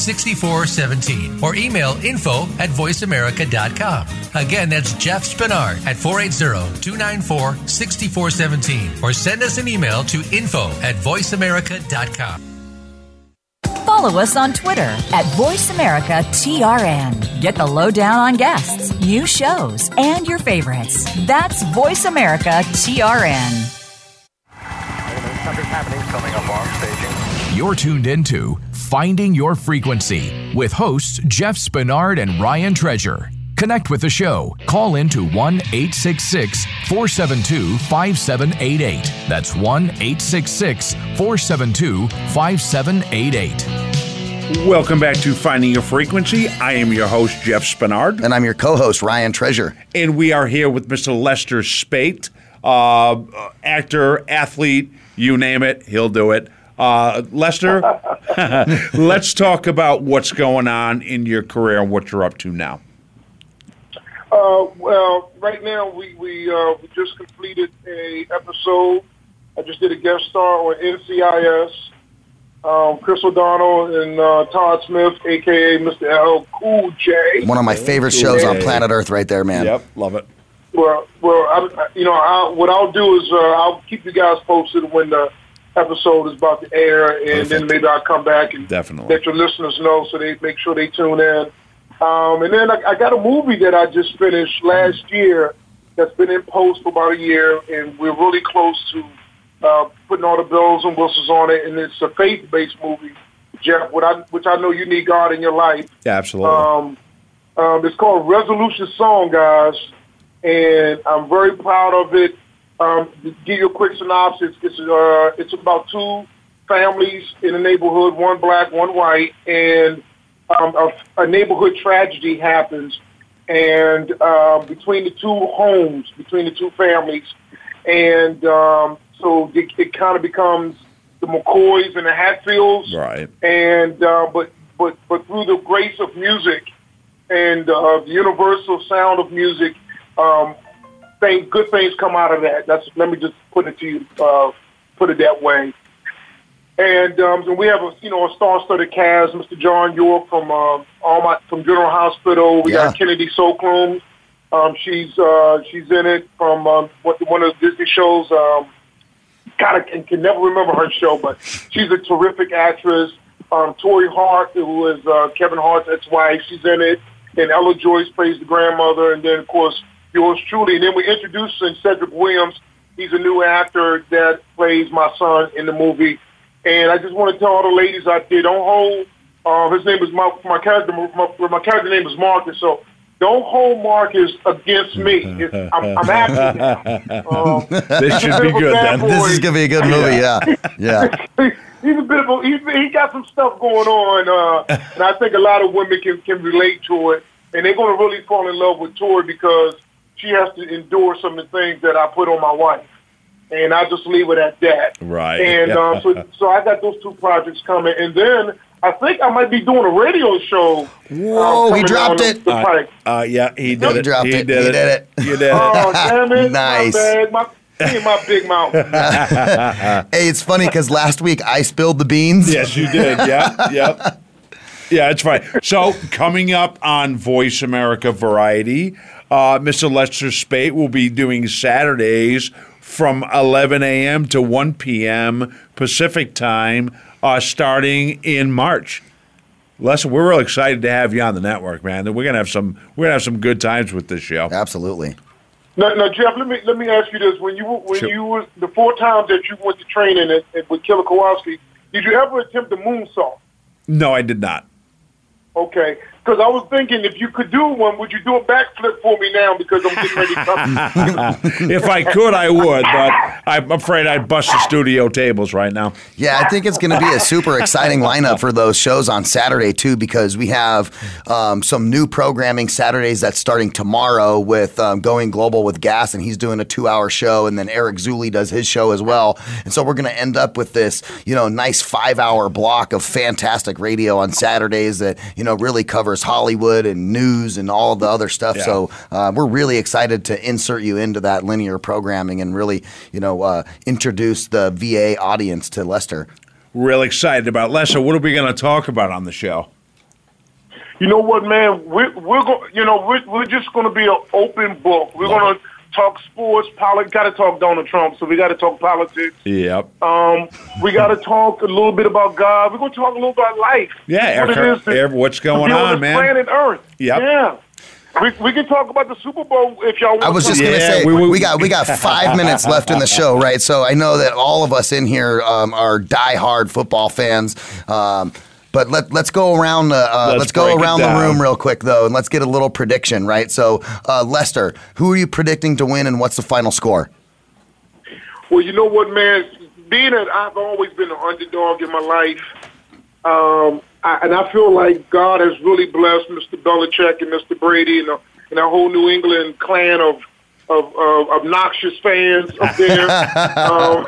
6417 or email info at voiceamerica.com. Again, that's Jeff Spinard at 480 294 6417 or send us an email to info at voiceamerica.com. Follow us on Twitter at VoiceAmericaTRN. Get the lowdown on guests, new shows, and your favorites. That's VoiceAmericaTRN. Something's happening coming up on staging. You're tuned into Finding Your Frequency with hosts Jeff Spinard and Ryan Treasure. Connect with the show. Call in to 1 866 472 5788. That's 1 866 472 5788. Welcome back to Finding Your Frequency. I am your host, Jeff Spinard. And I'm your co host, Ryan Treasure. And we are here with Mr. Lester Speight, uh, actor, athlete, you name it, he'll do it. Uh, Lester, [laughs] let's talk about what's going on in your career and what you're up to now. Uh, well, right now we we, uh, we just completed a episode. I just did a guest star on NCIS. Um, Chris O'Donnell and uh, Todd Smith, aka Mr. LL Cool J. One of my favorite shows on planet Earth, right there, man. Yep, love it. Well, well, I, you know, I, what I'll do is uh, I'll keep you guys posted when the episode is about to air, and then maybe I'll come back and Definitely. let your listeners know so they make sure they tune in. Um, and then I, I got a movie that I just finished last year that's been in post for about a year, and we're really close to uh, putting all the bells and whistles on it. And it's a faith-based movie, Jeff, what I, which I know you need God in your life. Yeah, absolutely. Um, um, it's called Resolution Song, guys, and I'm very proud of it. Um, give you a quick synopsis, it's uh, it's about two families in a neighborhood, one black, one white, and um, a, a neighborhood tragedy happens, and uh, between the two homes, between the two families, and um, so it, it kind of becomes the McCoys and the Hatfields, Right. and uh, but but but through the grace of music and uh, the universal sound of music, um, thing, good things come out of that. That's let me just put it to you, uh, put it that way. And um, so we have a you know a star-studded cast. Mr. John York from um, all my from General Hospital. We got Kennedy Sokrum. Um, she's uh, she's in it from um, what- one of the Disney shows. Um, God, I can, can never remember her show, but she's a terrific actress. Um, Torrei Hart, who is uh, Kevin Hart's ex-wife, she's in it. And Ella Joyce plays the grandmother, and then of course yours truly. And then we introduced Cedric Williams. He's a new actor that plays my son in the movie. And I just want to tell all the ladies out there, don't hold. Uh, his name is my my character. My, my character name is Marcus. So don't hold Marcus against me. It's, I'm, I'm acting now. Um, This should be good bad then. This is gonna be a good movie. Yeah, [laughs] yeah. he's a bit of a he's, he got some stuff going on, uh, and I think a lot of women can can relate to it, and they're going to really fall in love with Torrei because she has to endure some of the things that I put on my wife, and I just leave it at that. Right. And um, so [laughs] so I got those two projects coming, and then. I think I might be doing a radio show. Whoa, um, he dropped it. The, the Uh, pipe. uh, yeah, he did He it. dropped he it. Did He it. did it. You did it. Oh damn it! [laughs] Nice. My bag, my, me and my big mouth. [laughs] hey, it's funny because last week I spilled the beans. Yes, you did. Yeah, yep. Yeah, it's fine. So, coming up on Voice America Variety, uh, Mr. Lester Speight will be doing Saturdays from 11 a.m. to 1 p.m. Pacific time, uh, starting in March. Lester, we're real excited to have you on the network, man. We're gonna have some. We're gonna have some good times with this show. Absolutely. Now, now, Jeff, let me let me ask you this: when you when Sure. you was the four times that you went to training at, at, with Killer Kowalski, did you ever attempt the moonsault? No, I did not. Okay, because I was thinking if you could do one, would you do a backflip for me now? Because I'm getting ready to come. [laughs] if I could, I would, but I'm afraid I'd bust the studio tables right now. Yeah, I think it's going to be a super exciting lineup for those shows on Saturday too, because we have um, some new programming Saturdays that's starting tomorrow with um, Going Global with Gas, and he's doing a two-hour show, and then Eric Zuli does his show as well, and so we're going to end up with this, you know, nice five-hour block of fantastic radio on Saturdays that you know really covers Hollywood and news and all the other stuff. Yeah. So uh, we're really excited to insert you into that linear programming and really, you know, uh, introduce the VA audience to Lester. Real excited about Lester. What are we going to talk about on the show? you know what, man? We're we're going. You know, we're we're just going to be an open book. We're going to talk sports, politics. Got to talk Donald Trump, so we got to talk politics. Yep. Um, we got to talk a little bit about God. We're going to talk a little about life. Yeah, what Eric- it is to, Eric, what's going be on, man? Planet Earth. Yep. Yeah. We, we can talk about the Super Bowl if y'all want. I was to. just gonna say we, got we got five minutes left in the show, right? So I know that all of us in here um, are diehard football fans. Um, but let, let's go around the uh, Let's let's, go around the room real quick though, and let's get a little prediction, right? So uh, Lester, who are you predicting to win, and what's the final score? Well, you know what, man? Being that I've always been an underdog in my life, um, I, and I feel like God has really blessed Mr. Belichick and Mr. Brady and, uh, and our whole New England clan of of, of obnoxious fans up there. [laughs] um,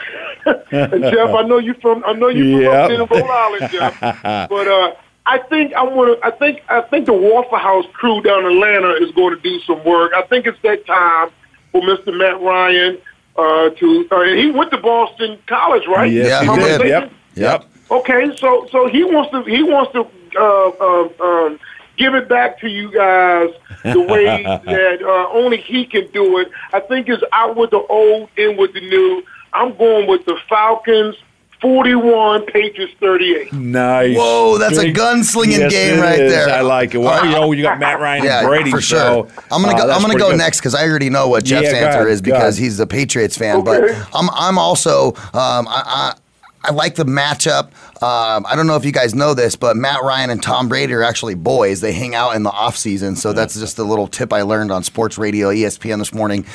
and [laughs] Jeff, I know you from I know you from up there in Rhode Island, Jeff. [laughs] But uh, I think I want to. I think I think the Waffle House crew down in Atlanta is going to do some work. I think it's that time for Mr. Matt Ryan uh, to. Uh, and he went to Boston College, right? Yes, Yeah, he he did. did. Yep. Yep. Okay, so so he wants to he wants to uh, uh, um, give it back to you guys the way [laughs] that uh, only he can do it. I think it's out with the old, in with the new. I'm going with the Falcons. 41, Patriots 38. Nice. Whoa, that's a Big- gunslinging Yes, game right is. there. I like it. Well, you know, you got Matt Ryan Yeah, and Brady, for sure. so, I'm gonna uh, go. that's I'm gonna go good. next because I already know what Jeff's Yeah, answer ahead, is because he's a Patriots fan. Okay. But I'm I'm also um, I, I like the matchup. Um, I don't know if you guys know this, but Matt Ryan and Tom Brady are actually boys. They hang out in the off season, so that's just a little tip I learned on Sports Radio ESPN this morning.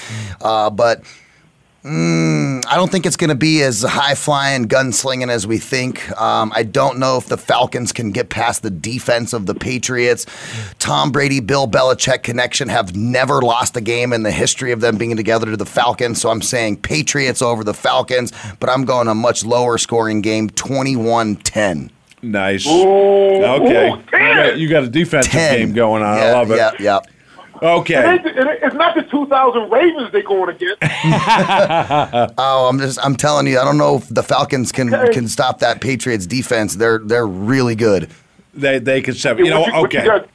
Uh, but Mm, I don't think it's going to be as high flying, gunslinging as we think. Um, I don't know if the Falcons can get past the defense of the Patriots. Tom Brady, Bill Belichick connection have never lost a game in the history of them being together to the Falcons. So I'm saying Patriots over the Falcons, but I'm going a much lower scoring game 21 10. Nice. Ooh, okay. ooh, you, got, you got a defensive 10. game going on. I love it. yeah, yeah. Okay. It ain't- it- it's not the 2000 Ravens they're going against. [laughs] [laughs] oh, I'm just I'm telling you, I don't know if the Falcons can can stop that Patriots defense. They're they're really good. They they can step. You know. what, you, what you Okay. got?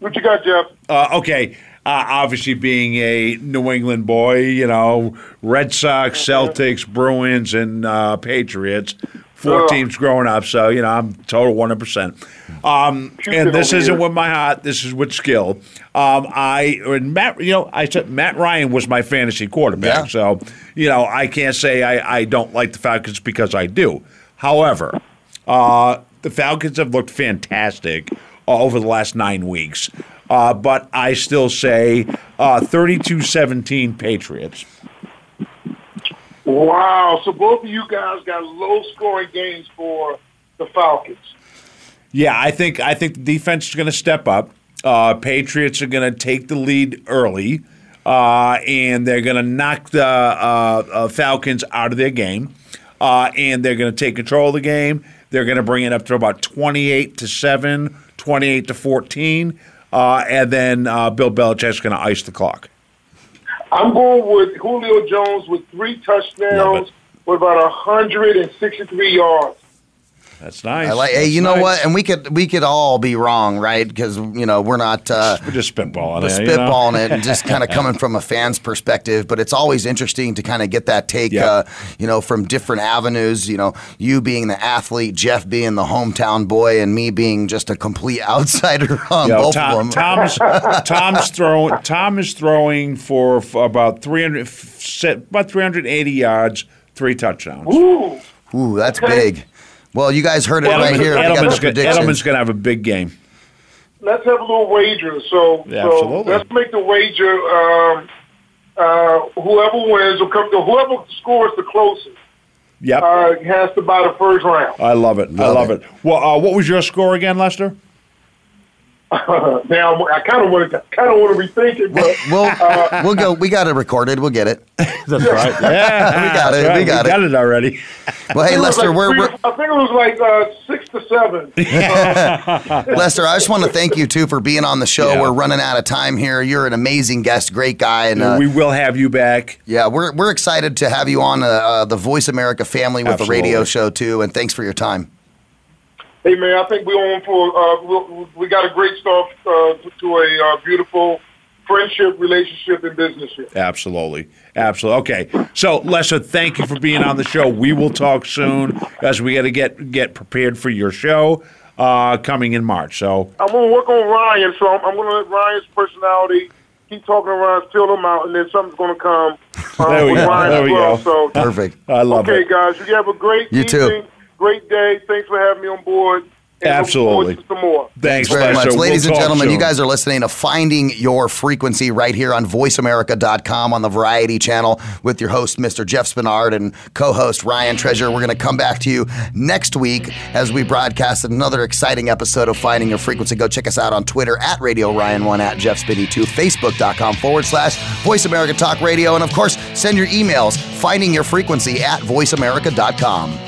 What you got, Jeff? Uh, okay. Uh, obviously, being a New England boy, you know, Red Sox, Celtics, Bruins, and uh, Patriots. Four teams growing up, so you know I'm total one hundred percent. Um, and this isn't here. with my heart. This is with skill. Um, I and Matt, you know, I said Matt Ryan was my fantasy quarterback, so you know I can't say I, I don't like the Falcons because I do. However, uh, the Falcons have looked fantastic over the last nine weeks. Uh, but I still say uh, 32-17 Patriots. Wow. So both of you guys got low scoring games for the Falcons. Yeah, I think I think the defense is going to step up. Uh, Patriots are going to take the lead early, uh, and they're going to knock the uh, uh, Falcons out of their game, uh, and they're going to take control of the game. They're going to bring it up to about twenty-eight to seven, 28 to fourteen, uh, and then Bill Belichick's going to ice the clock. I'm going with Julio Jones with three touchdowns with about 163 yards. That's nice. I like. Hey, That's you know nice. what? And we could we could all be wrong, right? Because you know we're not. Uh, We're just spitballing we're it, you know? spitballing it and just [laughs] kind of coming from a fan's perspective. But it's always interesting to kind of get that take, Yeah. uh, you know, from different avenues. You know, you being the athlete, Jeff being the hometown boy, and me being just a complete [laughs] outsider on Yo, both Tom, of them. Tom's [laughs] Tom's throwing. Tom is throwing for, for about three hundred, about three hundred eighty yards, three touchdowns. Ooh. Ooh, that's big. Well, you guys heard it right here. We got Edelman's, gonna. Edelman's gonna have a big game. Let's have a little wager. So, Yeah, so let's make the wager. Um, uh, whoever wins will come to whoever scores the closest. Yep. Uh, has to buy the first round. I love it. I love it. Well, uh, what was your score again, Lester? [laughs] now I kind of want to kind of want to rethink it, but We'll uh, [laughs] we'll go. We got it recorded. We'll get it. [laughs] That's right. Yeah, we got it. right. We got we it. got it already. Well, hey, Lester, like we're, three we're I think it was like uh, six to seven. Lester, I just want to thank you too for being on the show. Yeah. We're running out of time here. You're an amazing guest, great guy, and uh, we will have you back. yeah, we're we're excited to have you on uh, uh, the Voice America family with the radio show too. And thanks for your time. Hey man, I think we're on for uh, we, we got a great start uh, to a uh, beautiful friendship, relationship, and business here. Absolutely. Absolutely. Okay. So, Lester, thank you for being on the show. We will talk soon as we got to get get prepared for your show uh, coming in March. So, I'm gonna work on Ryan, so I'm, I'm gonna let Ryan's personality keep talking to Ryan, fill him out, and then something's gonna come [laughs] uh, There we with go. Ryan There as we well. go. So Perfect. I love okay, it. Okay, guys, you have a great You too. Evening, great day. Thanks for having me on board. And Absolutely. some more. Thanks, very Lester. much. Ladies We'll and talk gentlemen, you guys are listening to Finding Your Frequency right here on voiceamerica.com on the Variety channel with your host, Mr. Jeff Spinard, and co host Ryan Treasure. We're going to come back to you next week as we broadcast another exciting episode of Finding Your Frequency. Go check us out on Twitter at Radio Ryan1 at Jeff Spinny2, Facebook.com forward slash Voice America Talk Radio, and of course, send your emails finding your frequency at voiceamerica.com.